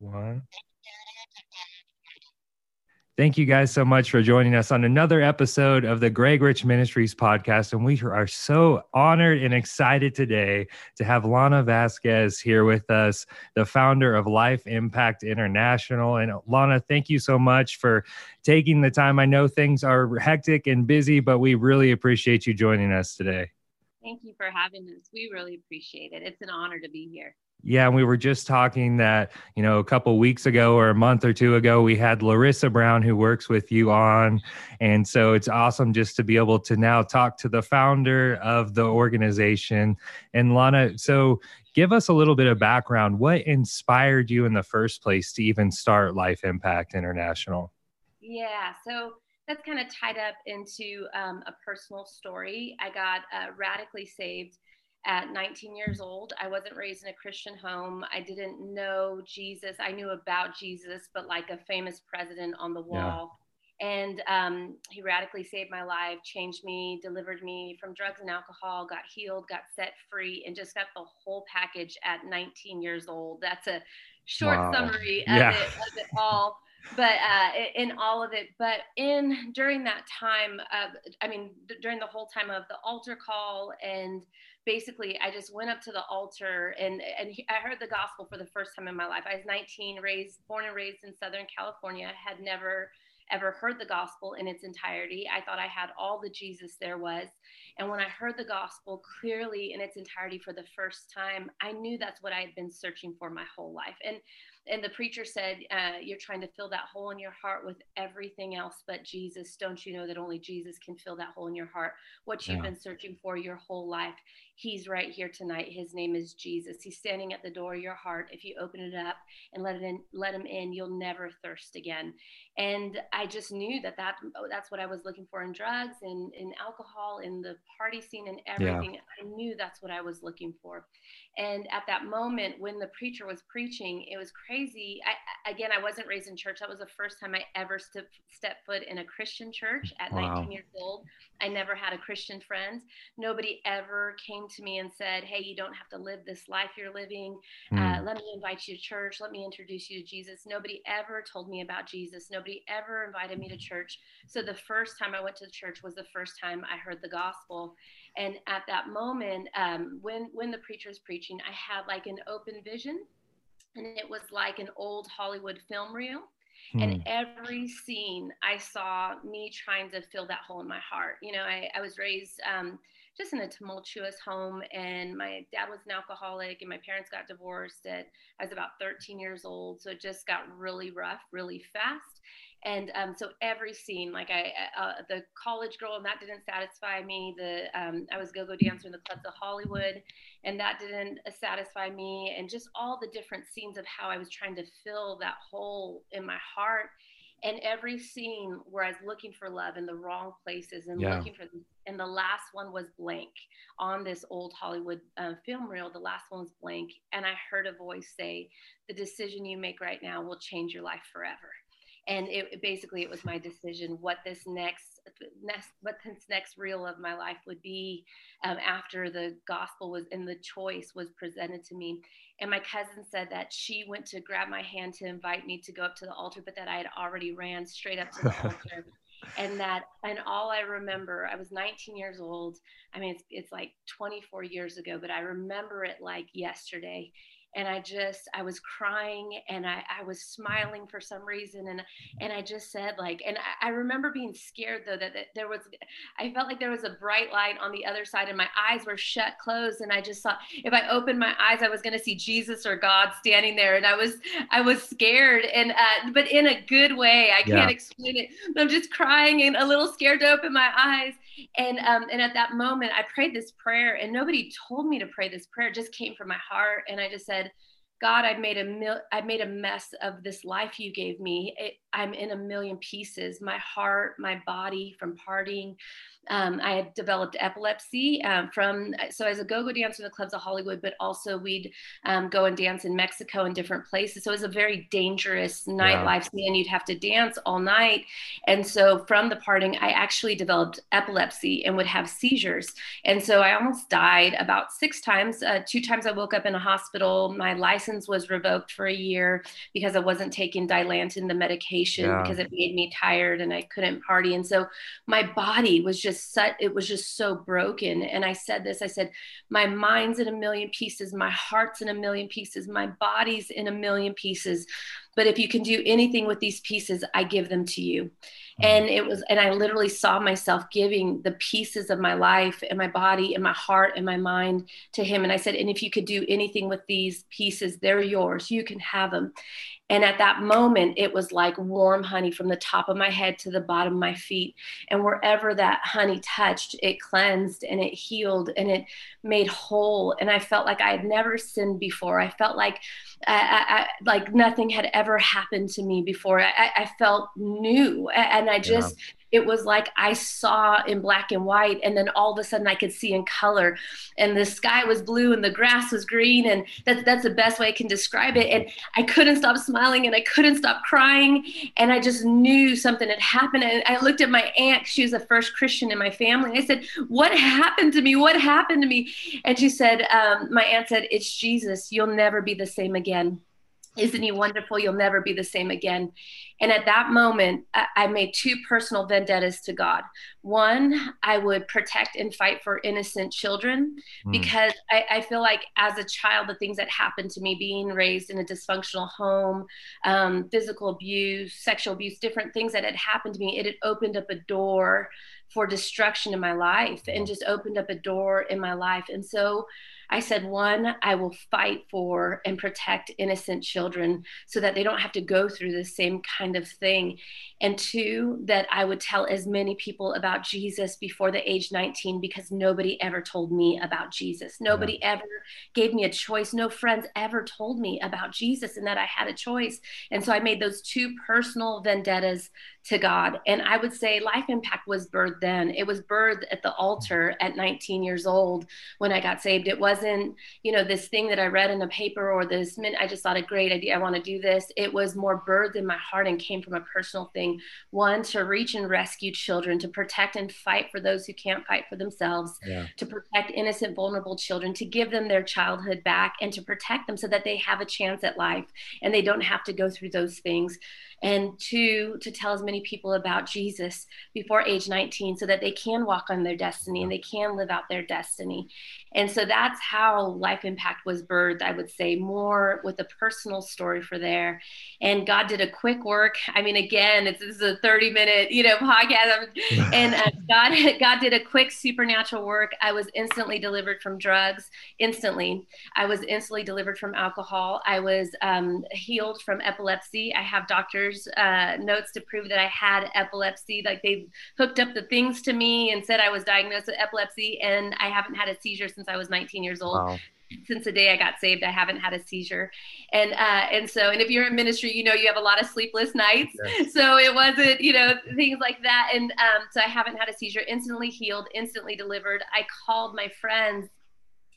One. Thank you guys so much for joining us on another episode of the Greg Rich Ministries podcast. And we are so honored and excited today to have Lana Vasquez here with us, the founder of Life Impact International. And Lana, thank you so much for taking the time. I know things are hectic and busy, but we really appreciate you joining us today. Thank you for having us. We really appreciate it. It's an honor to be here. Yeah, we were just talking that, you know, a couple weeks ago or a month or two ago, we had Larissa Brown who works with you on. And so it's awesome just to be able to now talk to the founder of the organization. And Lana, so give us a little bit of background. What inspired you in the first place to even start Life Impact International? Yeah, so that's kind of tied up into um, a personal story. I got uh, radically saved at 19 years old. I wasn't raised in a Christian home. I didn't know Jesus. I knew about Jesus, but like a famous president on the wall. Yeah. And um, he radically saved my life, changed me, delivered me from drugs and alcohol, got healed, got set free, and just got the whole package at 19 years old. That's a short wow. summary of, yeah. it, of it all but uh, in all of it but in during that time of i mean during the whole time of the altar call and basically I just went up to the altar and and I heard the gospel for the first time in my life. I was 19, raised born and raised in Southern California, had never ever heard the gospel in its entirety. I thought I had all the Jesus there was. And when I heard the gospel clearly in its entirety for the first time, I knew that's what I had been searching for my whole life. And and the preacher said, uh, You're trying to fill that hole in your heart with everything else but Jesus. Don't you know that only Jesus can fill that hole in your heart? What you've yeah. been searching for your whole life. He's right here tonight. His name is Jesus. He's standing at the door of your heart. If you open it up and let it in, let him in, you'll never thirst again. And I just knew that, that oh, that's what I was looking for in drugs and in alcohol, in the party scene and everything. Yeah. I knew that's what I was looking for. And at that moment, when the preacher was preaching, it was crazy. I, again, I wasn't raised in church. That was the first time I ever step, stepped foot in a Christian church at wow. 19 years old. I never had a Christian friend. Nobody ever came to me and said, Hey, you don't have to live this life you're living. Mm. Uh, let me invite you to church. Let me introduce you to Jesus. Nobody ever told me about Jesus. Nobody ever invited me to church. So the first time I went to church was the first time I heard the gospel. And at that moment, um, when when the preacher was preaching, I had like an open vision, and it was like an old Hollywood film reel. Hmm. And every scene I saw me trying to fill that hole in my heart. You know, I, I was raised um, just in a tumultuous home, and my dad was an alcoholic, and my parents got divorced at I was about 13 years old. So it just got really rough, really fast and um, so every scene like i uh, uh, the college girl and that didn't satisfy me the um, i was go-go dancer in the clubs of hollywood and that didn't uh, satisfy me and just all the different scenes of how i was trying to fill that hole in my heart and every scene where i was looking for love in the wrong places and yeah. looking for and the last one was blank on this old hollywood uh, film reel. The last one was blank and i heard a voice say the decision you make right now will change your life forever. And it, basically it was my decision what this next next what this next reel of my life would be um, after the gospel was and the choice was presented to me. And my cousin said that she went to grab my hand to invite me to go up to the altar but that i had already ran straight up to the altar and that and all i remember i was 19 years old. I mean it's, it's like 24 years ago but i remember it like yesterday and I just I was crying and I, I was smiling for some reason and and I just said like and I, I remember being scared though that, that, there was I felt like there was a bright light on the other side and my eyes were shut closed and I just thought if I opened my eyes I was going to see Jesus or God standing there and I was I was scared and uh, but in a good way I can't explain it I'm just crying and a little scared to open my eyes and um, and at that moment I prayed this prayer and nobody told me to pray this prayer it just came from my heart and I just said God, I've made a mil- I've made a mess of this life you gave me. It, I'm in a million pieces. My heart, my body from partying, um, I had developed epilepsy um, from, so as a go-go dancer in the clubs of Hollywood, but also we'd um, go and dance in Mexico and different places. So it was a very dangerous nightlife yeah. scene. You'd have to dance all night. And so from the parting, I actually developed epilepsy and would have seizures. And so I almost died about six times. Uh, two times I woke up in a hospital. My license was revoked for a year because I wasn't taking Dilantin, the medication, yeah. because it made me tired and I couldn't party. And so my body was just just such it was just so broken. And i said this i said my mind's in a million pieces my heart's in a million pieces my body's in a million pieces but if you can do anything with these pieces i give them to you. Mm-hmm. and it was and i literally saw myself giving the pieces of my life and my body and my heart and my mind to him. And i said and if you could do anything with these pieces they're yours. You can have them and at that moment, it was like warm honey from the top of my head to the bottom of my feet. And wherever that honey touched, it cleansed and it healed and it made whole. And I felt like I had never sinned before. I felt like I, I, like nothing had ever happened to me before. I, I felt new. And I just, yeah it was like I saw in black and white, and then all of a sudden I could see in color, and the sky was blue and the grass was green, and that's that's the best way I can describe it. And I couldn't stop smiling and I couldn't stop crying, and I just knew something had happened. And I looked at my aunt; she was the first Christian in my family. I said, "What happened to me? What happened to me?" And she said, um, "My aunt said it's Jesus. You'll never be the same again." Isn't he wonderful? You'll never be the same again. And at that moment, I made two personal vendettas to God. One, I would protect and fight for innocent children mm. because I, I, feel like as a child, the things that happened to me, being raised in a dysfunctional home, um, physical abuse, sexual abuse, different things that had happened to me, it had opened up a door for destruction in my life and just opened up a door in my life. And so, I said, one, I will fight for and protect innocent children so that they don't have to go through the same kind of thing. And two, that I would tell as many people about Jesus before the age 19 because nobody ever told me about Jesus. Nobody yeah. ever gave me a choice. No friends ever told me about Jesus and that I had a choice. And so I made those two personal vendettas to God. And I would say Life Impact was birthed then. It was birthed at the altar at 19 years old when I got saved. It wasn't, you know, this thing that I read in a paper or this I just thought a great idea. I want to do this. It was more birthed in my heart and came from a personal thing. One, to reach and rescue children, to protect and fight for those who can't fight for themselves, yeah. to protect innocent, vulnerable children, to give them their childhood back and to protect them so that they have a chance at life and they don't have to go through those things and two, to tell as many people about Jesus before age 19 so that they can walk on their destiny and they can live out their destiny. And so that's how Life Impact was birthed, I would say, more with a personal story for there. And God did a quick work. I mean, again, it's this is a 30 minute, you know, podcast. and uh, God, God did a quick supernatural work. I was instantly delivered from drugs, instantly. I was instantly delivered from alcohol. I was um, healed from epilepsy. I have doctors' uh, notes to prove that I had epilepsy. Like they hooked up the things to me and said I was diagnosed with epilepsy, and I haven't had a seizure since I was 19 years old. Wow. Since the day I got saved, I haven't had a seizure, and uh, and so and if you're in ministry, you know you have a lot of sleepless nights. Yes. So it wasn't you know things like that, and um, so I haven't had a seizure. Instantly healed, instantly delivered. I called my friends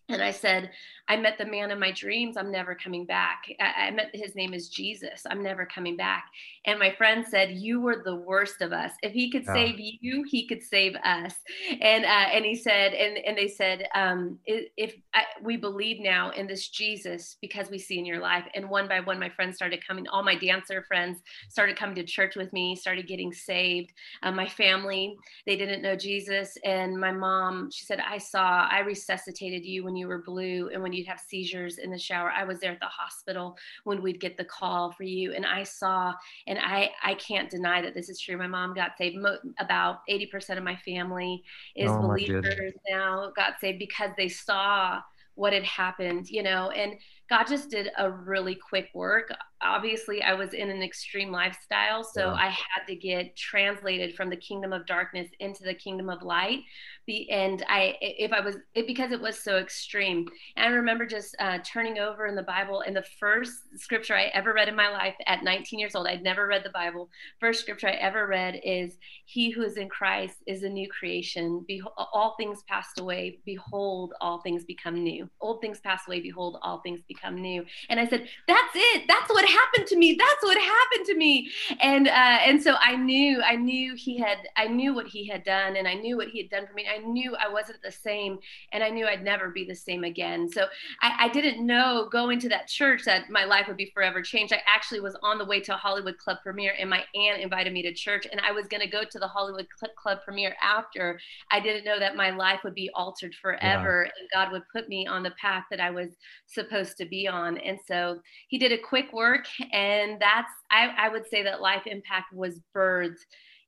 and I said, I met the man of my dreams. I'm never coming back. I, I, met his name is Jesus. I'm never coming back. And my friend said, "You were the worst of us. If he could save you, he could save us." And uh, and he said, and and they said, um, if, if I, we believe now in this Jesus because we see in your life. And one by one, my friends started coming. All my dancer friends started coming to church with me. Started getting saved. Um, my family, they didn't know Jesus, and my mom, she said, "I saw. I resuscitated you when you were blue, and when you'd have seizures in the shower. I was there at the hospital when we'd get the call for you, and I saw, and I I can't deny that this is true. My mom got saved. Mo- about eighty percent of my family is oh believers now. Got saved because they saw what had happened, you know, and God just did a really quick work. Obviously, I was in an extreme lifestyle, so yeah. I had to get translated from the kingdom of darkness into the kingdom of light. And I, if I was, it, because it was so extreme. And I remember just uh, turning over in the Bible, and the first scripture I ever read in my life at 19 years old, I'd never read the Bible. First scripture I ever read is, "He who is in Christ is a new creation. Behold, all things passed away. Behold, all things become new. Old things pass away. Behold, all things become new." And I said, "That's it. That's what happened to me. That's what happened to me." And uh, and so I knew, I knew he had, I knew what he had done, and I knew what he had done for me. I knew I wasn't the same, and I knew I'd never be the same again. So I, I didn't know going to that church that my life would be forever changed. I actually was on the way to a Hollywood Club premiere, and my aunt invited me to church, and I was going to go to the Hollywood Club premiere after. I didn't know that my life would be altered forever, yeah. and God would put me on the path that I was supposed to be on. And so He did a quick work, and that's I, I would say that Life Impact was birthed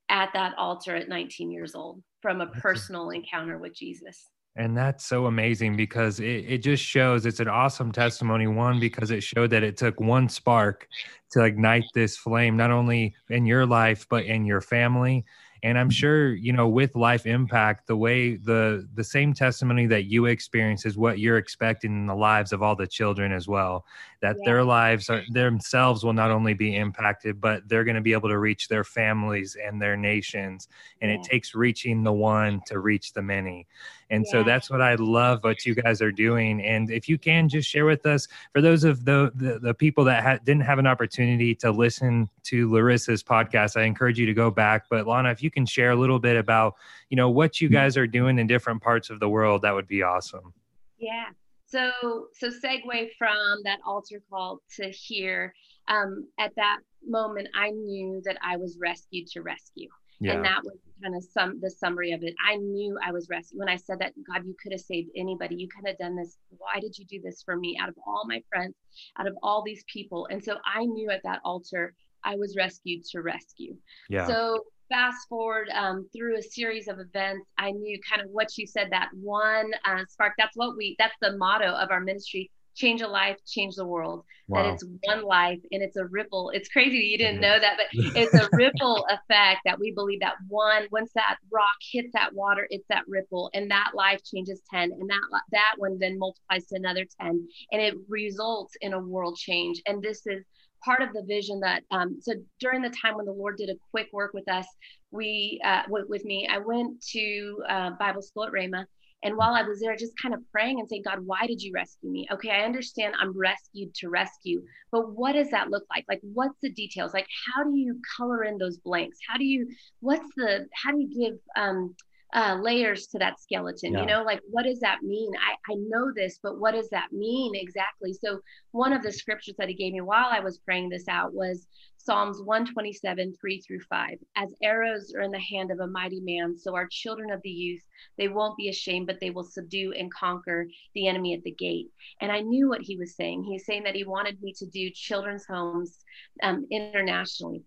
at that altar at 19 years old from a personal encounter with Jesus. And that's so amazing because it, it just shows it's an awesome testimony. One, because it showed that it took one spark to ignite this flame, not only in your life, but in your family and i'm sure you know with life impact the way the the same testimony that you experience is what you're expecting in the lives of all the children as well that yeah. their lives are themselves will not only be impacted but they're going to be able to reach their families and their nations and yeah. it takes reaching the one to reach the many and yeah. so that's what i love what you guys are doing and if you can just share with us for those of the the, the people that ha- didn't have an opportunity to listen to larissa's podcast i encourage you to go back but lana if you can share a little bit about, you know, what you guys are doing in different parts of the world, that would be awesome. Yeah. So, so segue from that altar call to here. Um, at that moment, I knew that I was rescued to rescue. Yeah. And that was kind of some the summary of it. I knew I was rescued when I said that God, you could have saved anybody. You could have done this. Why did you do this for me? Out of all my friends, out of all these people. And so I knew at that altar I was rescued to rescue. Yeah. So fast forward um, through a series of events, I knew kind of what you said that one uh, spark. That's what we, that's the motto of our ministry change a life, change the world. Wow. That it's one life and it's a ripple. It's crazy you didn't know that, but it's a ripple effect that we believe that one, once that rock hits that water, it's that ripple and that life changes 10 and that, that one then multiplies to another 10 and it results in a world change. And this is part of the vision that um, so during the time when the lord did a quick work with us we uh, w- with me i went to uh, bible school at Rhema. And while i was there just kind of praying and saying god why did you rescue me? Okay i understand i'm rescued to rescue but what does that look like? Like what's the details? Like how do you color in those blanks? How do you what's the how do you give um uh, layers to that skeleton. Yeah. You know, like what does that mean? I, I know this, but what does that mean exactly? So, one of the scriptures that he gave me while I was praying this out was Psalms 127, 3 through 5. As arrows are in the hand of a mighty man, so are children of the youth. They won't be ashamed, but they will subdue and conquer the enemy at the gate. And I knew what he was saying. He's saying that he wanted me to do children's homes um, internationally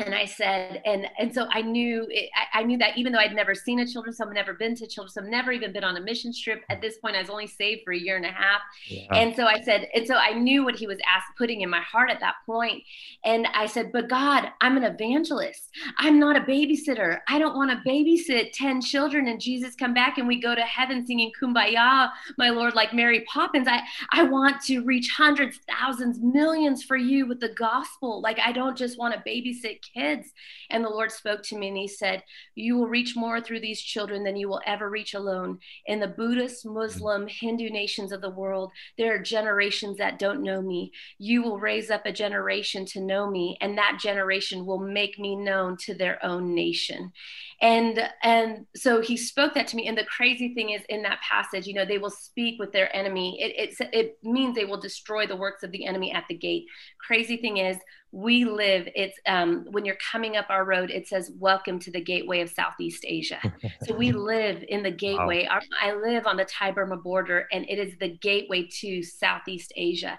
and I said, and and so I knew it, I, I, knew that even though I'd never seen a children's home, never been to children's home, never even been on a mission trip. At this point, I was only saved for a year and a half, yeah. and so I said, and so I knew what He was asked, putting in my heart at that point. point, and I said, but God, I'm an evangelist. I'm not a babysitter. I don't want to babysit ten children and Jesus come back and we go to heaven singing "Kumbaya," my Lord, like Mary Poppins. I I want to reach hundreds, thousands, millions for You with the gospel. Like I don't just want to babysit kids. And the Lord spoke to me and He said, You will reach more through these children than you will ever reach alone. In the Buddhist, Muslim, Hindu nations of the world, there are generations that don't know me. You will raise up a generation to know me, and that generation will make me known to their own nation and and so he spoke that to me and the crazy thing is in that passage you know they will speak with their enemy it, it, it means they will destroy the works of the enemy at the gate crazy thing is we live it's um, when you're coming up our road it says welcome to the gateway of southeast asia. So we live in the gateway. Wow. our, i live on the thai burma border and it is the gateway to southeast asia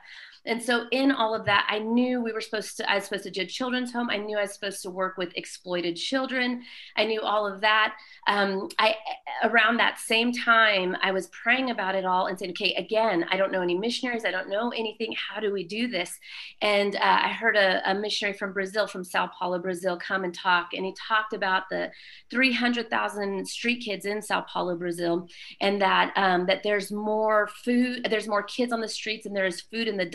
and so in all of that i knew we were supposed to i was supposed to do a children's home. I knew i was supposed to work with exploited children. I knew all of that. Um, i around that same time i was praying about it all and saying okay again i don't know any missionaries. I don't know anything. How do we do this? And uh, i heard a, a missionary from brazil from sao paulo brazil come and talk. And he talked about the 300000 street kids in sao paulo brazil and that um, that there's more food there's more kids on the streets and there is food in the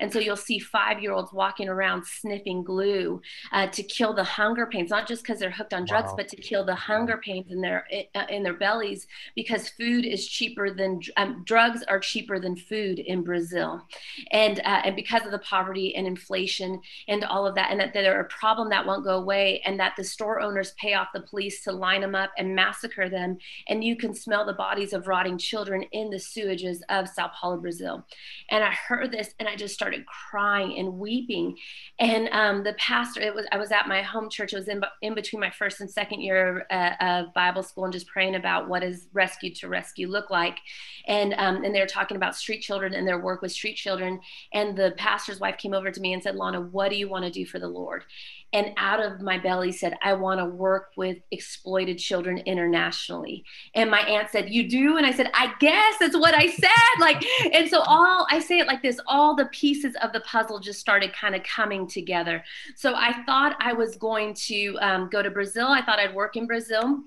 And so you'll see five year olds walking around sniffing glue uh, to kill the hunger pains, not just because they're hooked on drugs, wow. but to kill the hunger pains in their uh, in their bellies because food is cheaper than um, drugs are cheaper than food in Brazil, and uh, and because of the poverty and inflation and all of that, and that they're a problem that won't go away, and that the store owners pay off the police to line them up and massacre them, and you can smell the bodies of rotting children in the sewages of Sao Paulo, Brazil, and I heard this and I just started crying and weeping. And um, the pastor, it was I was at my home church. It was in, in between my first and second year uh, of Bible school and just praying about what does rescue to rescue look like. And um, and they were talking about street children and their work with street children. And the pastor's wife came over to me and said, Lana, what do you want to do for the Lord? And out of my belly said i want to work with exploited children internationally. And my aunt said you do? And i said i guess that's what i said. Like and so all i say it like this all the pieces of the puzzle just started kind of coming together. So i thought i was going to um, go to brazil. I thought i'd work in brazil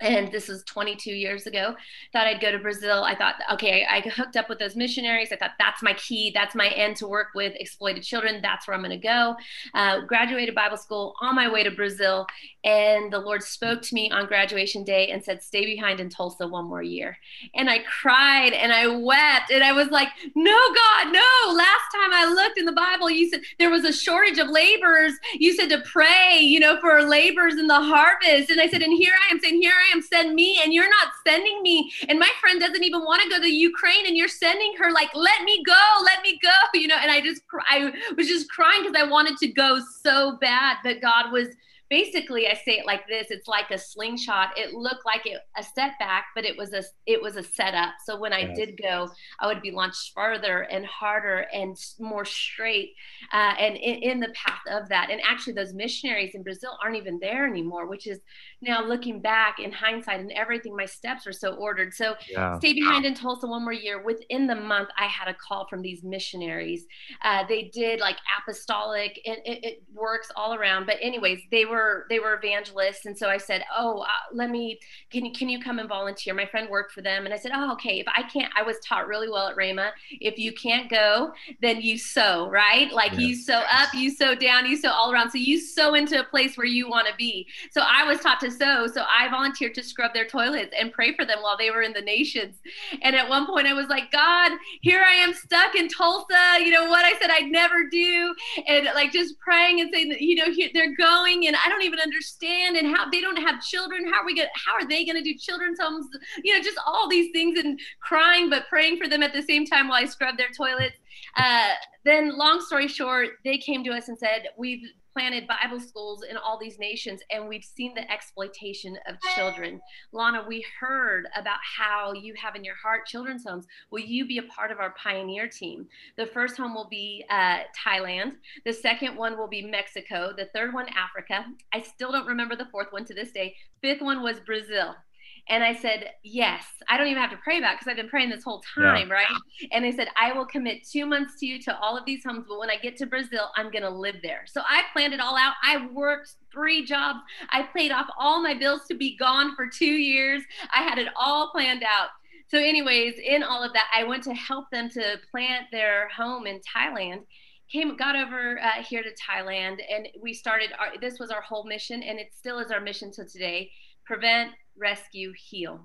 and this was 22 years ago thought i'd go to brazil. I thought okay i hooked up with those missionaries. I thought that's my key. That's my end to work with exploited children. That's where i'm going to go. Uh, graduated bible school on my way to brazil and the lord spoke to me on graduation day and said stay behind in tulsa one more year. And i cried and i wept and i was like no god no. Last time i looked in the bible you said there was a shortage of laborers. You said to pray you know for laborers in the harvest. And i said and here i am saying here i am, send me, and you're not sending me. And my friend doesn't even want to go to Ukraine, and you're sending her, like, let me go, let me go, you know. And I just, I was just crying because I wanted to go so bad, but God was basically i say it like this it's like a slingshot it looked like it, a setback but it was a it was a setup so when i yes. did go i would be launched further and harder and more straight uh, and in, in, the path of that and actually those missionaries in brazil aren't even there anymore which is now looking back in hindsight and everything my steps are so ordered so yeah. stay behind in tulsa one more year within the month i had a call from these missionaries uh, they did like apostolic and it, it works all around but anyways they were they were evangelists, and so I said, "Oh, uh, let me can you can you come and volunteer?" My friend worked for them, and I said, "Oh, okay. If I can't, I was taught really well at Rhema. If you can't go, then you sow, right? Like you sow up, you sow down, you sow all around. So you sow into a place where you want to be. So I was taught to sow. So I volunteered to scrub their toilets and pray for them while they were in the nations. And at one point, I was like, God, here I am stuck in Tulsa. You know what I said I'd never do, and like just praying and saying that you know they're going, and I don't even understand and how they don't have children. How are we going how are they going to do children's homes? You know, just all these things and crying, but praying for them at the same time while I scrub their toilets. Uh, then long story short, they came to us and said, we've planted Bible schools in all these nations, and we've seen the exploitation of children. Lana, we heard about how you have in your heart children's homes. Will you be a part of our pioneer team? The first home will be uh, Thailand. The second one will be Mexico. The third one, Africa. I still don't remember the fourth one to this day. Fifth one was Brazil. And I said, Yes, I don't even have to pray about because I've been praying this whole time, yeah. right? And they said, I will commit two months to you to all of these homes, but when I get to Brazil, I'm going to live there. So I planned it all out. I worked three jobs. I paid off all my bills to be gone for two years. I had it all planned out. So, anyways, in all of that, I went to help them to plant their home in Thailand came got over uh, here to thailand and we started our, this was our whole mission and it still is our mission to today prevent rescue, heal.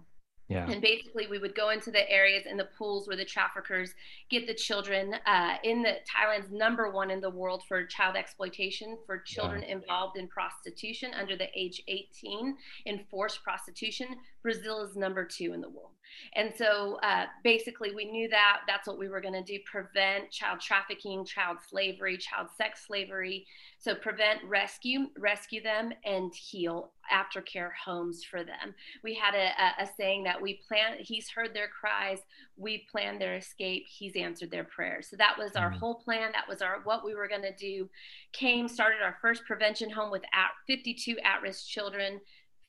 Yeah. And basically, we would go into the areas in the pools where the traffickers get the children. Uh, in the Thailand's number one in the world for child exploitation for children involved in prostitution under the age 18 in forced prostitution. Brazil is number two in the world. And so uh, basically, we knew that that's what we were going to do prevent child trafficking, child slavery, child sex slavery. So, prevent, rescue, rescue them, and heal aftercare homes for them. We had a, a, a saying that we plan, he's heard their cries, we plan their escape, he's answered their prayers. So, that was our mm-hmm. whole plan. That was our what we were going to do. Came, started our first prevention home with at, 52 at risk children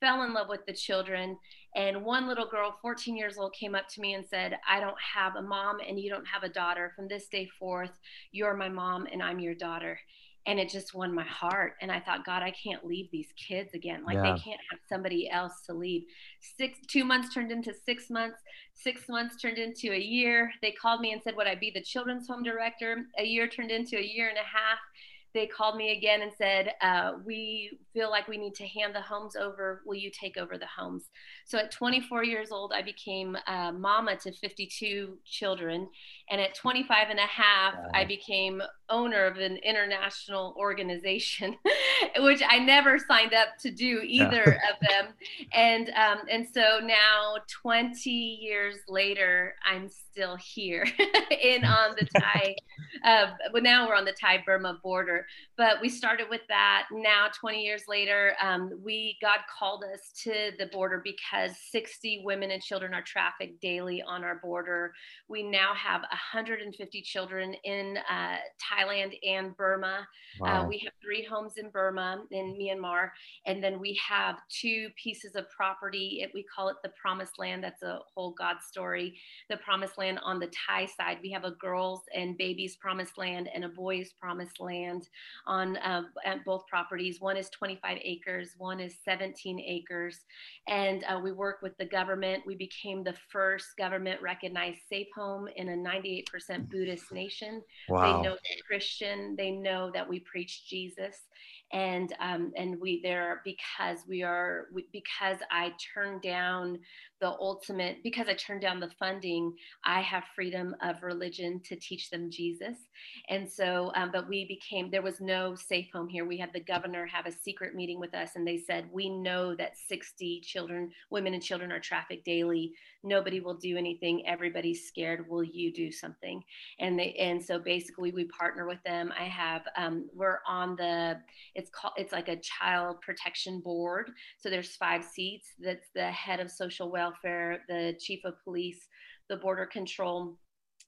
fell in love with the children. And one little girl, 14 years old, came up to me and said, I don't have a mom and you don't have a daughter. From this day forth, you're my mom and I'm your daughter. And it just won my heart. And I thought, God, I can't leave these kids again. Like yeah. they can't have somebody else to leave. Six, two months turned into six months. Six months turned into a year. They called me and said, Would I be the children's home director? A year turned into a year and a half they called me again and said, uh, We feel like we need to hand the homes over. Will you take over the homes? So at 24 years old, I became uh, mama to 52 children. And at 25 and a half, wow. I became owner of an international organization, which I never signed up to do either yeah. of them. And, um, and so now, 20 years later, I'm still here in on the Thai. Uh, well, now we're on the Thai Burma border, but we started with that. Now, 20 years later, um, we God called us to the border because 60 women and children are trafficked daily on our border. We now have 150 children in uh, Thailand and Burma. Uh, wow. Uh, we have three homes in Burma, in Myanmar, and then we have two pieces of property. It, we call it the Promised Land. That's a whole God story. The Promised Land on the Thai side. We have a girls and babies Promised Land and a boys Promised Land on uh, at both properties. One is 25 acres, one is 17 acres, and uh, we work with the government. We became the first government recognized safe home in a 98% Buddhist nation. Wow. They know they're Christian. They know that we preach Jesus and um, and we there because we are we, because I turned down the ultimate because I turned down the funding. I have freedom of religion to teach them Jesus, and so um, but we became there was no safe home here. We had the governor have a secret meeting with us, and they said we know that 60 children, women and children are trafficked daily. Nobody will do anything. Everybody's scared. Will you do something? And they and so basically we partner with them. I have um, we're on the it's called it's like a child protection board. So there's five seats. That's the head of social welfare, the chief of police, the border control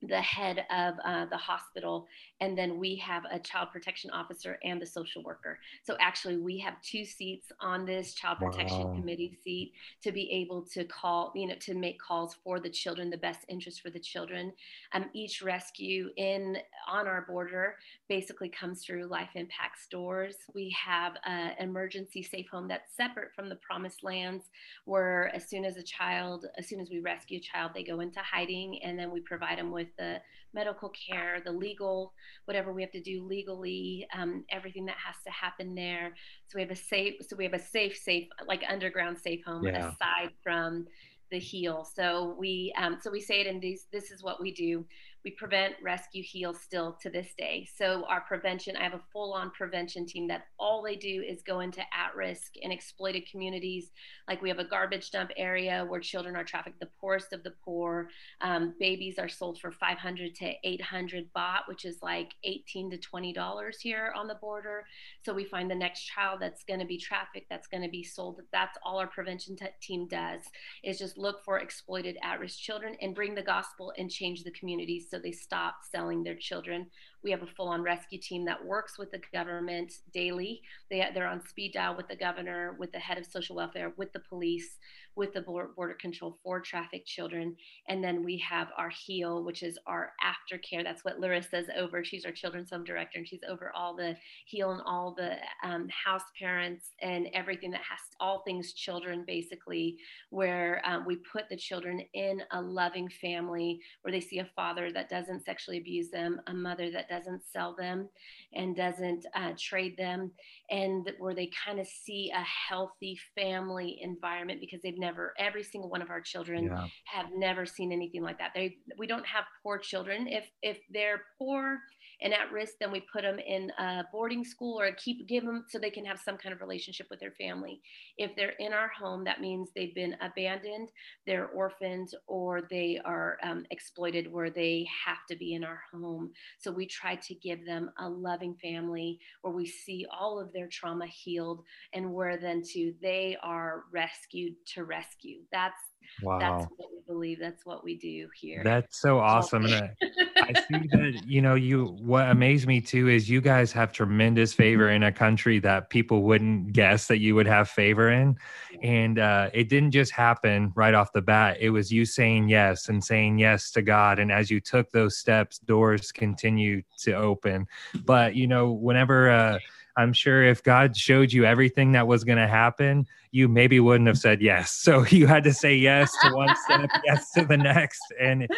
the head of uh, the hospital, and then we have a child protection officer and the social worker. So actually, we have two seats on this child protection wow. committee seat to be able to call, you know, to make calls for the children, the best interest for the children. Um, each rescue in on our border basically comes through Life Impact stores. We have an emergency safe home that's separate from the Promised Lands, where as soon as a child, as soon as we rescue a child, they go into hiding, and then we provide them with with the medical care, the legal, whatever we have to do legally, um, everything that has to happen there. So we have a safe, so we have a safe, safe, like underground safe home yeah. aside from the HEAL. So we, um, so we say it in these. This is what we do. We prevent, rescue, heal still to this day. So, our prevention, I have a full on prevention team that all they do is go into at risk and exploited communities. Like we have a garbage dump area where children are trafficked, the poorest of the poor. Um, babies are sold for 500 to 800 baht, which is like 18 to $20 here on the border. So, we find the next child that's going to be trafficked, that's going to be sold. That's all our prevention t- team does is just look for exploited at risk children and bring the gospel and change the communities. So so they stop selling their children. We have a full on rescue team that works with the government daily. They, they're on speed dial with the governor, with the head of social welfare, with the police, with the border control for trafficked children. And then we have our HEAL, which is our aftercare. That's what Larissa's over. She's our children's home director, and she's over all the HEAL and all the um, house parents and everything that has all things children, basically, where um, we put the children in a loving family where they see a father that doesn't sexually abuse them, a mother that doesn't sell them and doesn't uh, trade them, and where they kind of see a healthy family environment because they've never never every single one of our children yeah. have never seen anything like that they we don't have poor children if if they're poor and at risk then we put them in a boarding school or keep give them so they can have some kind of relationship with their family. If they're in our home that means they've been abandoned they're orphans or they are um, exploited where they have to be in our home. So we try to give them a loving family where we see all of their trauma healed and where then to they are rescued to rescue. That's Wow. That's what we believe. That's what we do here. That's so awesome. and I, I see that, you know, you, what amazed me too is you guys have tremendous favor in a country that people wouldn't guess that you would have favor in. And uh, it didn't just happen right off the bat. It was you saying yes and saying yes to God. And as you took those steps, doors continue to open. But, you know, whenever, uh, I'm sure if God showed you everything that was going to happen, you maybe wouldn't have said yes. So you had to say yes to one step, yes to the next, and it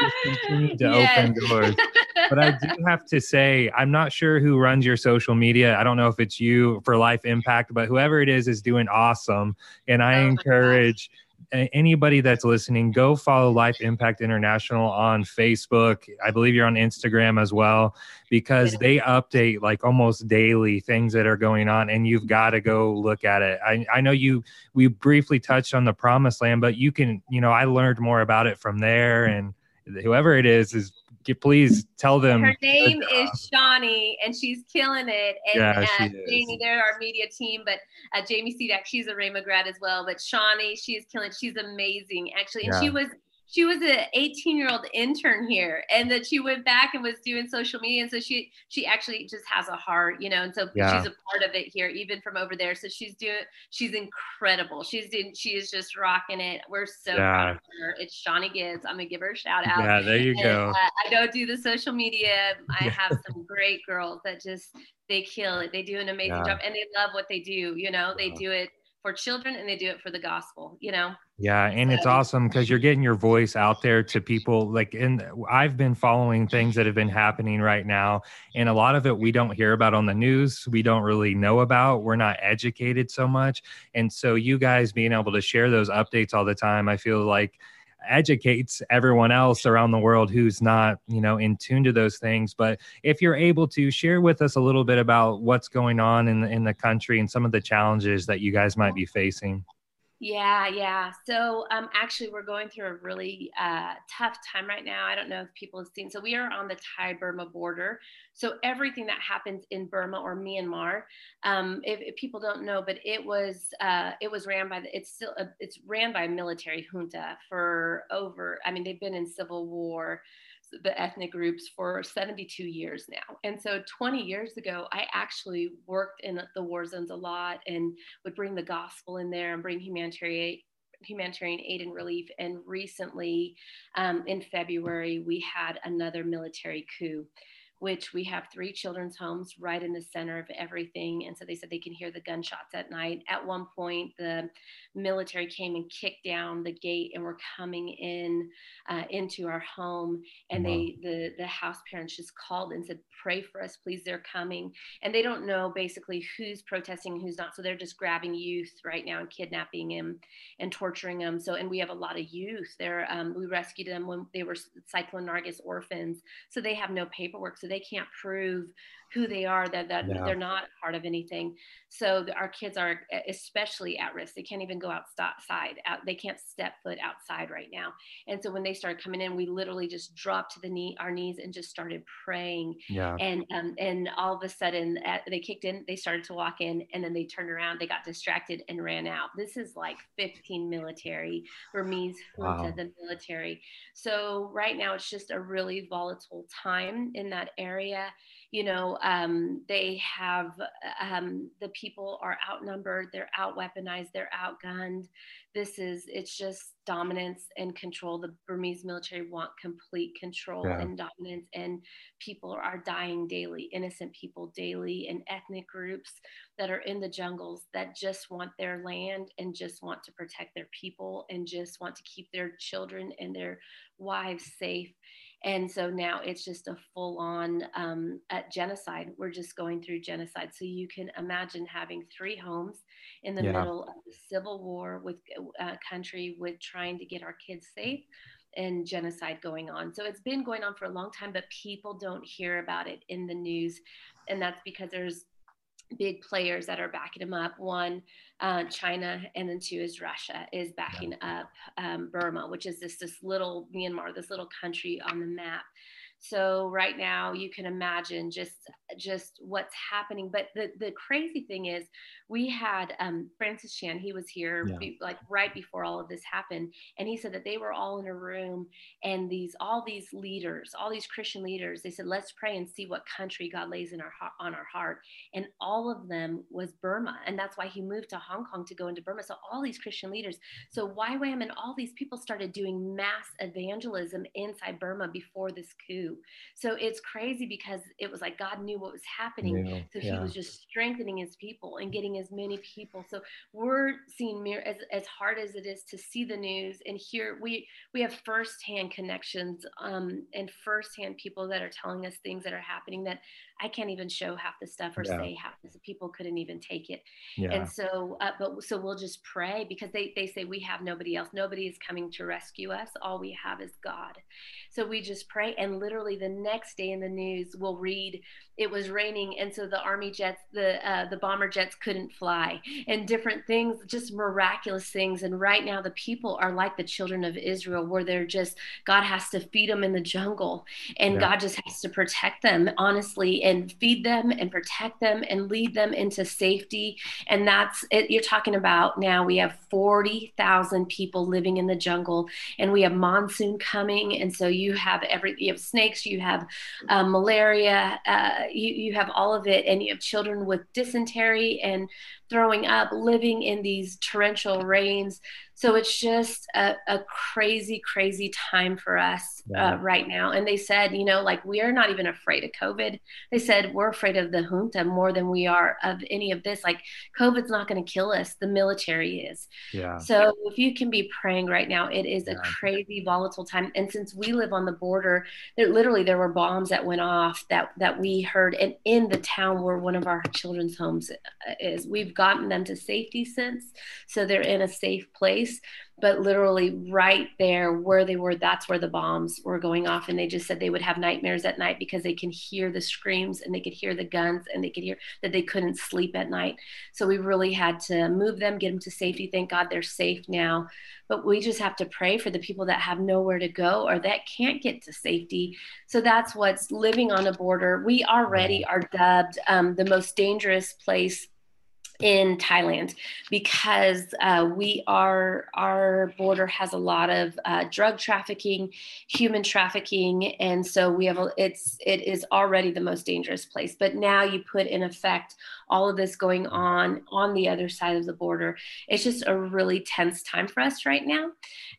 just continued to yes. open doors. But I do have to say, I'm not sure who runs your social media. I don't know if it's you for Life Impact, but whoever it is is doing awesome. And I oh encourage anybody that's listening, go follow Life Impact International on Facebook. I believe you're on Instagram as well, because they update like almost daily things that are going on, and you've got to go look at it. I, I know you, we briefly touched on the promised land, but you can, you know, I learned more about it from there, and whoever it is is please tell them her name is Shawnee and she's killing it. And yeah, uh, Jamie, they're our media team, but uh, Jamie Sedak, she's a Rhema grad as well. But Shawnee, she's killing. She's amazing, actually, and yeah. she was she was an 18 year old intern here and that she went back and was doing social media and so she she actually just has a heart you know and so yeah. she's a part of it here even from over there. So she's doing she's incredible. She's doing she is just rocking it. We're so yeah. proud of her. It's shawnee gibbs. I'm gonna give her a shout out. Yeah there you and, go. uh, i don't do the social media. I yeah. have some great girls that just they kill it. They do an amazing job and they love what they do you know? They do it for children and they do it for the gospel you know? Yeah and it's awesome because you're getting your voice out there to people like and i've been following things that have been happening right now and a lot of it we don't hear about on the news we don't really know about we're not educated so much and so you guys being able to share those updates all the time i feel like educates everyone else around the world who's not you know in tune to those things. But if you're able to share with us a little bit about what's going on in the, in the country and some of the challenges that you guys might be facing yeah, yeah. So um, actually, we're going through a really uh, tough time right now. I don't know if people have seen. So we are on the Thai Burma border. So everything that happens in Burma or Myanmar, um, if, if, people don't know, but it was uh, it was ran by the, it's still a, it's ran by a military junta for over. I mean, they've been in civil war the ethnic groups for 72 years now. And so 20 years ago, I actually worked in the war zones a lot and would bring the gospel in there and bring humanitarian humanitarian aid and relief. And recently, um, in February, we had another military coup which we have three children's homes right in the center of everything. And so they said they can hear the gunshots at night. At one point, the military came and kicked down the gate and were coming in uh, into our home. And wow. they the the house parents just called and said, "Pray for us, please. They're coming." And they don't know basically who's protesting who's not. So they're just grabbing youth right now and kidnapping them and torturing them. So and we have a lot of youth. There, um, we rescued them when they were Cyclone Nargis orphans. So they have no paperwork. So so they can't prove who they are that, that they're not part of anything. So our kids are especially at risk. They can't even go outside out, they can't step foot outside right now. And so when they started coming in we literally just dropped to the knee our knees and just started praying. Yeah. and um, and all of a sudden at, they kicked in they started to walk in and then they turned around they got distracted and ran out. This is like 15 military Burmese wow. the military. So right now it's just a really volatile time in that area you know um, they have um, the people are outnumbered they're out weaponized they're outgunned. This is it's just dominance and control. The burmese military want complete control yeah. and dominance and people are dying daily innocent people daily and ethnic groups that are in the jungles that just want their land and just want to protect their people and just want to keep their children and their wives safe and so now it's just a full on um, genocide. We're just going through genocide. So you can imagine having three homes in the yeah. middle of the civil war with a uh, country with trying to get our kids safe and genocide going on. So it's been going on for a long time, but people don't hear about it in the news. And that's because there's big players that are backing them up. One, uh, China, and then two is Russia is backing yeah. up um, Burma, which is this this little Myanmar, this little country on the map. So right now you can imagine just just what's happening. But the the crazy thing is we had um, Francis Chan, he was here yeah. be, like right before all of this happened. And he said that they were all in a room and these, all these leaders, all these Christian leaders, they said, let's pray and see what country God lays in our on our heart. And all of them was Burma. And that's why he moved to Hong Kong to go into Burma. So all these Christian leaders. So YWAM and all these people started doing mass evangelism inside Burma before this coup. So it's crazy because it was like God knew what was happening. Yeah. So he yeah. was just strengthening his people and getting as many people. So we're seeing mir- as as hard as it is to see the news and hear. We we have firsthand connections um, and firsthand people that are telling us things that are happening that I can't even show half the stuff or yeah. say half the people couldn't even take it. Yeah. And so, uh, but so we'll just pray because they, they say we have nobody else. Nobody is coming to rescue us. All we have is God. So we just pray. And literally the next day in the news, we'll read it was raining. And so the army jets, the, uh, the bomber jets couldn't fly and different things, just miraculous things. And right now the people are like the children of Israel where they're just, God has to feed them in the jungle and yeah. God just has to protect them honestly and feed them and protect them and lead them into safety. And that's it. You're talking about now we have 40,000 people living in the jungle and we have monsoon coming. And so you have every, you have snakes, you have uh, malaria, uh, you, you have all of it. And you have children with dysentery and throwing up, living in these torrential rains. So it's just a, a crazy, crazy time for us uh, right now. And they said, you know, like we are not even afraid of COVID. They said we're afraid of the junta more than we are of any of this. Like COVID's not going to kill us. The military is. Yeah. So if you can be praying right now, it is yeah. a crazy, volatile time. And since we live on the border, there literally there were bombs that went off that that we heard, and in the town where one of our children's homes uh, is, we've gotten them to safety since, so they're in a safe place. But literally right there where they were that's where the bombs were going off. And they just said they would have nightmares at night because they can hear the screams and they could hear the guns and they could hear that they couldn't sleep at night. So we really had to move them get them to safety. Thank god they're safe now. But we just have to pray for the people that have nowhere to go or that can't get to safety. So that's what's living on a border. We already are dubbed um, the most dangerous place in Thailand because uh, we are our border has a lot of uh, drug trafficking, human trafficking, and so we have a, it's it is already the most dangerous place. But now you put in effect all of this going on on the other side of the border. It's just a really tense time for us right now,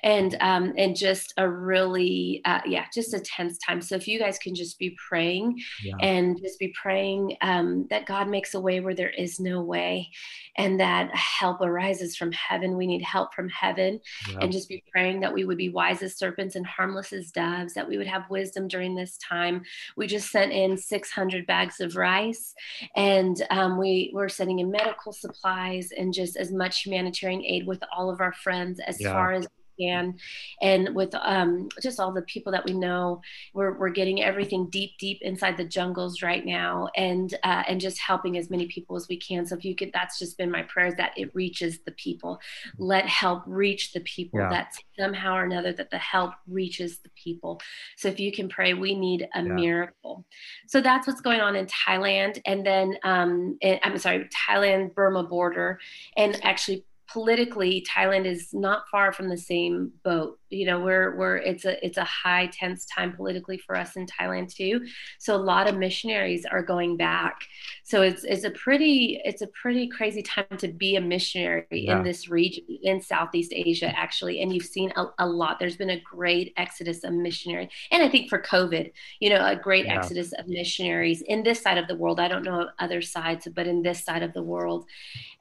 and um, and just a really uh, yeah, just a tense time. So if you guys can just be praying yeah. and just be praying um, that God makes a way where there is no way, and that help arises from heaven. We need help from heaven, yeah. and just be praying that we would be wise as serpents and harmless as doves. That we would have wisdom during this time. We just sent in 600 bags of rice, and um, we were sending in medical supplies and just as much humanitarian aid with all of our friends as yeah. far as can. And with um, just all the people that we know we're, we're getting everything deep deep inside the jungles right now and uh, and just helping as many people as we can. So if you could that's just been my prayers that it reaches the people. Let help reach the people yeah. that somehow or another that the help reaches the people. So if you can pray we need a yeah. miracle. So that's what's going on in thailand. And then um, i'm sorry thailand burma border. And actually politically thailand is not far from the same boat you know we're we're it's a it's a high tense time politically for us in thailand too. So a lot of missionaries are going back. So it's it's a pretty it's a pretty crazy time to be a missionary yeah. in this region in southeast asia actually. And you've seen a, a, lot. There's been a great exodus of missionary and i think for covid you know a great yeah. exodus of missionaries in this side of the world. I don't know other sides but in this side of the world.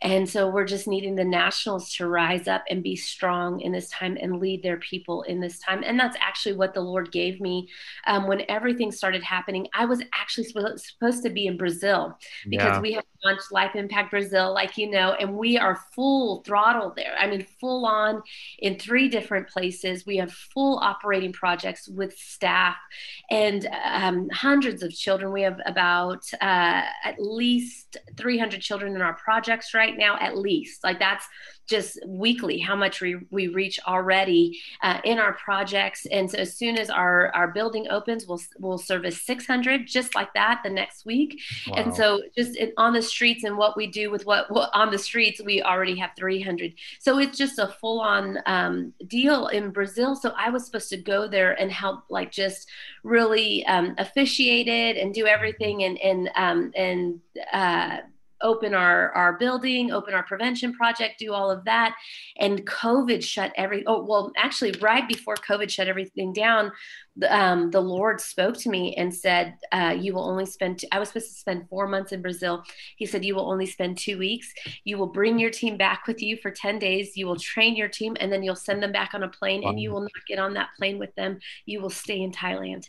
And so we're just needing the nationals to rise up and be strong in this time and lead their people people in this time. And that's actually what the Lord gave me um, when everything started happening. I was actually supposed to be in Brazil because yeah. we have launched Life Impact Brazil, like you know, and we are full throttle there. I mean, full on in three different places. We have full operating projects with staff and um, hundreds of children. We have about uh, at least 300 children in our projects right now, at least. Like that's just weekly how much we, we reach already uh, in our projects. And so as soon as our our building opens we'll we'll service 600 just like that the next week. Wow. and so just in, on the streets and what we do with what, what, on the streets we already have 300 so it's just a full on um, deal in brazil. So i was supposed to go there and help like just really um, officiate it and do everything and and um, and uh, open our our building open our prevention project do all of that. And covid shut every oh well actually right before covid shut everything down um, the lord spoke to me and said uh, you will only spend two, i was supposed to spend four months in brazil. He said you will only spend two weeks. You will bring your team back with you for 10 days. You will train your team and then you'll send them back on a plane wow. and you will not get on that plane with them. You will stay in thailand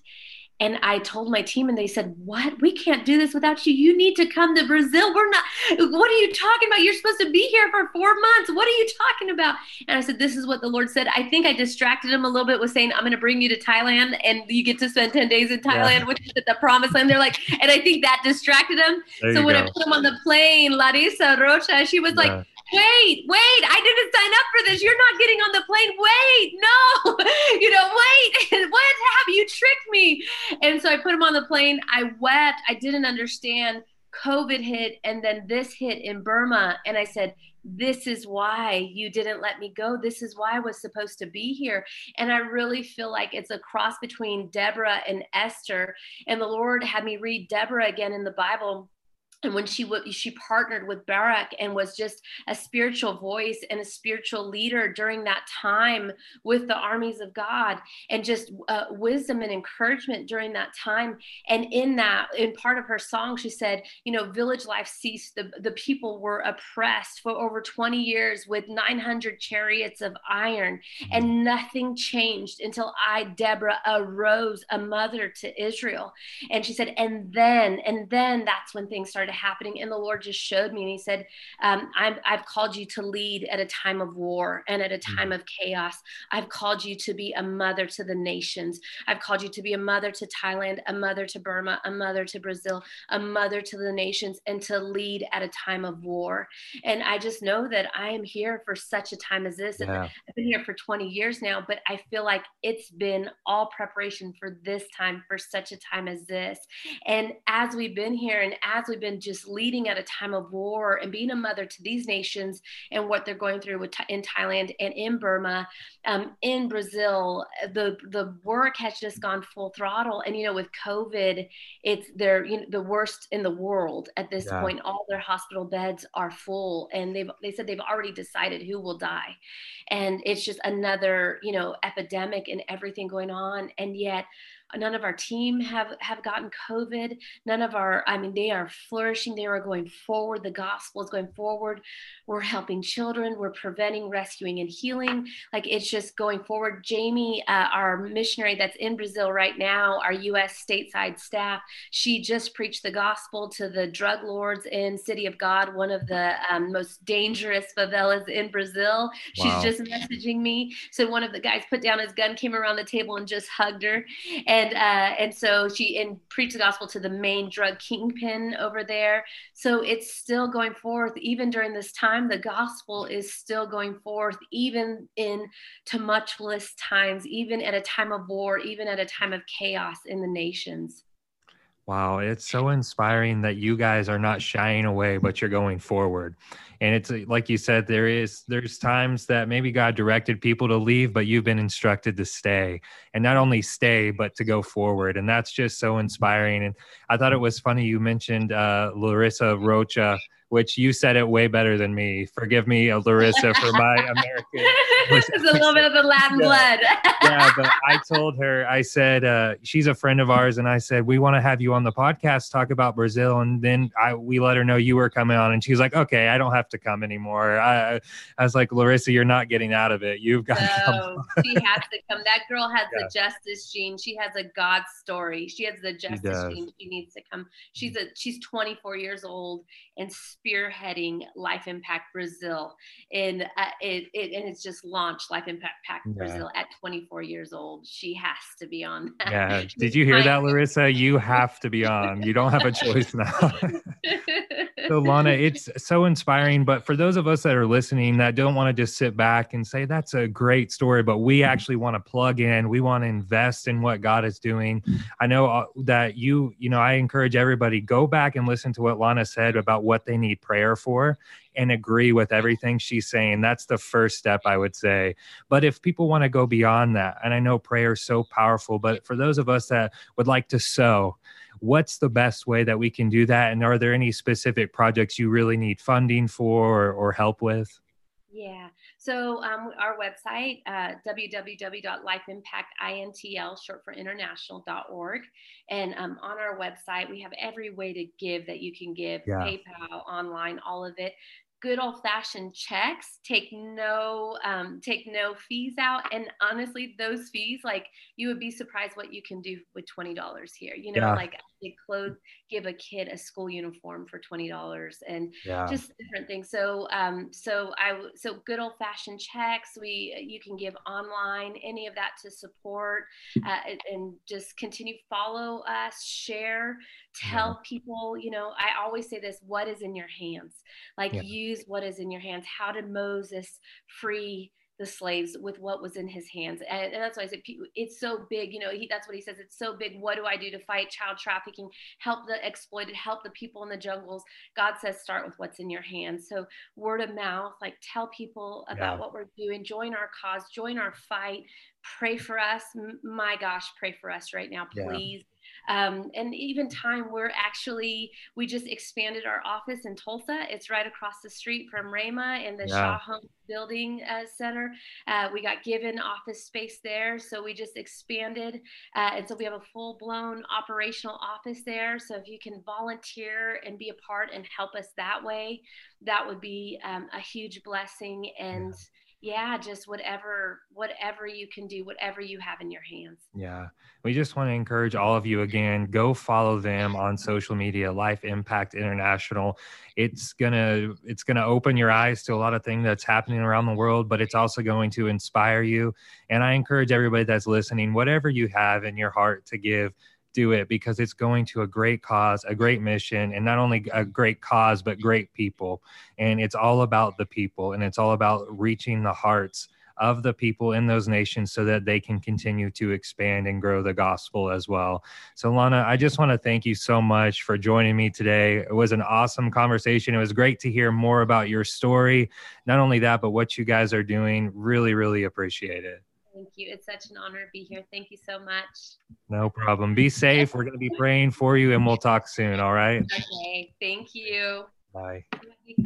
and I told my team, and they said, What? We can't do this without you. You need to come to Brazil. We're not, what are you talking about? You're supposed to be here for four months. What are you talking about? And I said, This is what the Lord said. I think I distracted him a little bit with saying, I'm going to bring you to Thailand and you get to spend 10 days in Thailand, yeah. which is the promised land. They're like, and I think that distracted him. There so when go. I put him on the plane, Larissa Rocha, she was yeah. like, wait, wait, I didn't sign up for this. You're not getting on the plane. Wait, no, you know, wait, what have you tricked me? And so I put him on the plane. I wept. I didn't understand. COVID hit, and then this hit in Burma. And I said, this is why you didn't let me go. This is why I was supposed to be here. And I really feel like it's a cross between Deborah and Esther. And the Lord had me read Deborah again in the Bible and when she w- she partnered with Barak and was just a spiritual voice and a spiritual leader during that time with the armies of God and just uh, wisdom and encouragement during that time. And in that in part of her song she said you know village life ceased. The, the people were oppressed for over 20 years with 900 chariots of iron and mm-hmm. nothing changed until I Deborah arose a mother to Israel. And she said and then and then that's when things started happening and the lord just showed me and he said um, i have called you to lead at a time of war and at a mm-hmm. time of chaos i've called you to be a mother to the nations i've called you to be a mother to thailand a mother to burma a mother to brazil a mother to the nations and to lead at a time of war and i just know that i am here for such a time as this yeah. i've been here for 20 years now but i feel like it's been all preparation for this time for such a time as this and as we've been here and as we've been just leading at a time of war and being a mother to these nations and what they're going through with, in Thailand and in Burma, um, in Brazil, the the work has just gone full throttle. And you know, with COVID, it's they're you know, the worst in the world at this yeah. point. All their hospital beds are full, and they've they said they've already decided who will die, and it's just another you know epidemic and everything going on, and yet none of our team have have gotten covid. None of our i mean they are flourishing. They are going forward. The gospel is going forward. We're helping children. We're preventing rescuing and healing. Like it's just going forward. Jamie uh, our missionary that's in brazil right now our us stateside staff she just preached the gospel to the drug lords in city of god. One of the um, most dangerous favelas in brazil. Wow. she's just messaging me. So one of the guys put down his gun came around the table and just hugged her. And and uh, and so she and preached the gospel to the main drug kingpin over there. So it's still going forth even during this time. The gospel is still going forth even in tumultuous times, even at a time of war, even at a time of chaos in the nations. Wow, it's so inspiring that you guys are not shying away, but you're going forward. And it's like you said, there is there's times that maybe God directed people to leave, but you've been instructed to stay, and not only stay, but to go forward. And that's just so inspiring. And I thought it was funny you mentioned uh, Larissa Rocha which you said it way better than me. Forgive me, uh, Larissa, for my American. it's a little bit of the Latin yeah. blood. yeah, but I told her, I said, uh, she's a friend of ours, and I said, we want to have you on the podcast talk about Brazil. And then I we let her know you were coming on, and she was like, okay, I don't have to come anymore. I, I was like, Larissa, you're not getting out of it. You've got no, to come. she has to come. That girl has Yeah. the justice gene. She has a God story. She has the justice does. gene. She needs to come. She's a she's 24 years old and spearheading Life Impact Brazil. And uh, it, it and it's just launched Life Impact Pack Yeah. Brazil at 24 years old. She has to be on that. Yeah. Did you hear that, Larissa? You have to be on. You don't have a choice now. so lana it's so inspiring but for those of us that are listening that don't want to just sit back and say that's a great story but we actually want to plug in we want to invest in what god is doing. I know uh, that you you know i encourage everybody go back and listen to what lana said about what they need prayer for and agree with everything she's saying. That's the first step i would say. But if people want to go beyond that and i know prayer is so powerful but for those of us that would like to sow what's the best way that we can do that and are there any specific projects you really need funding for or, or help with Yeah. So um, our website, uh, www.lifeimpactintl, short for international.org. And um, on our website, we have every way to give that you can give Yeah. PayPal, online, all of it. Good old fashioned checks take no um, take no fees out, and honestly, those fees like you would be surprised what you can do with twenty dollars here. You know, Yeah. like they clothe give a kid a school uniform for twenty dollars, and yeah just different things. So, um, so I so good old fashioned checks. We, you can give online, any of that to support, uh, and- just continue follow us, share, tell people. You know, I always say this: what is in your hands? Like Yeah. use what is in your hands. How did Moses free? The slaves with what was in his hands and, and that's why i said it's so big you know he, that's what he says it's so big what do i do to fight child trafficking help the exploited help the people in the jungles God says start with what's in your hands. So word of mouth, like tell people about Yeah. what we're doing, join our cause, join our fight, pray for us. My gosh, pray for us right now, Yeah. Um, and even time we're actually we just expanded our office in Tulsa. It's right across the street from Rhema in the Yeah. Shaw Home Building uh, Center. Uh, we got given office space there, so we just expanded, uh, and so we have a full blown operational office there. So if you can volunteer and be a part and help us that way, that would be um, a huge blessing. And yeah. Just whatever whatever you can do, whatever you have in your hands. Yeah. We just want to encourage all of you again, go follow them on social media, Life Impact International. It's to it's to open your eyes to a lot of things that's happening around the world, but it's also going to inspire you. And I encourage everybody that's listening, whatever you have in your heart to give, do it because it's going to a great cause, a great mission, and not only a great cause, but great people. And it's all about the people and it's all about reaching the hearts of the people in those nations so that they can continue to expand and grow the gospel as well. So, Lana, I just want to thank you so much for joining me today. It was an awesome conversation. It was great to hear more about your story. Not only that, but what you guys are doing. Really, really appreciate it. Thank you. It's such an honor to be here. Thank you so much. No problem. Be safe. We're going to be praying for you and we'll talk soon. All right. Okay. Thank you. Bye.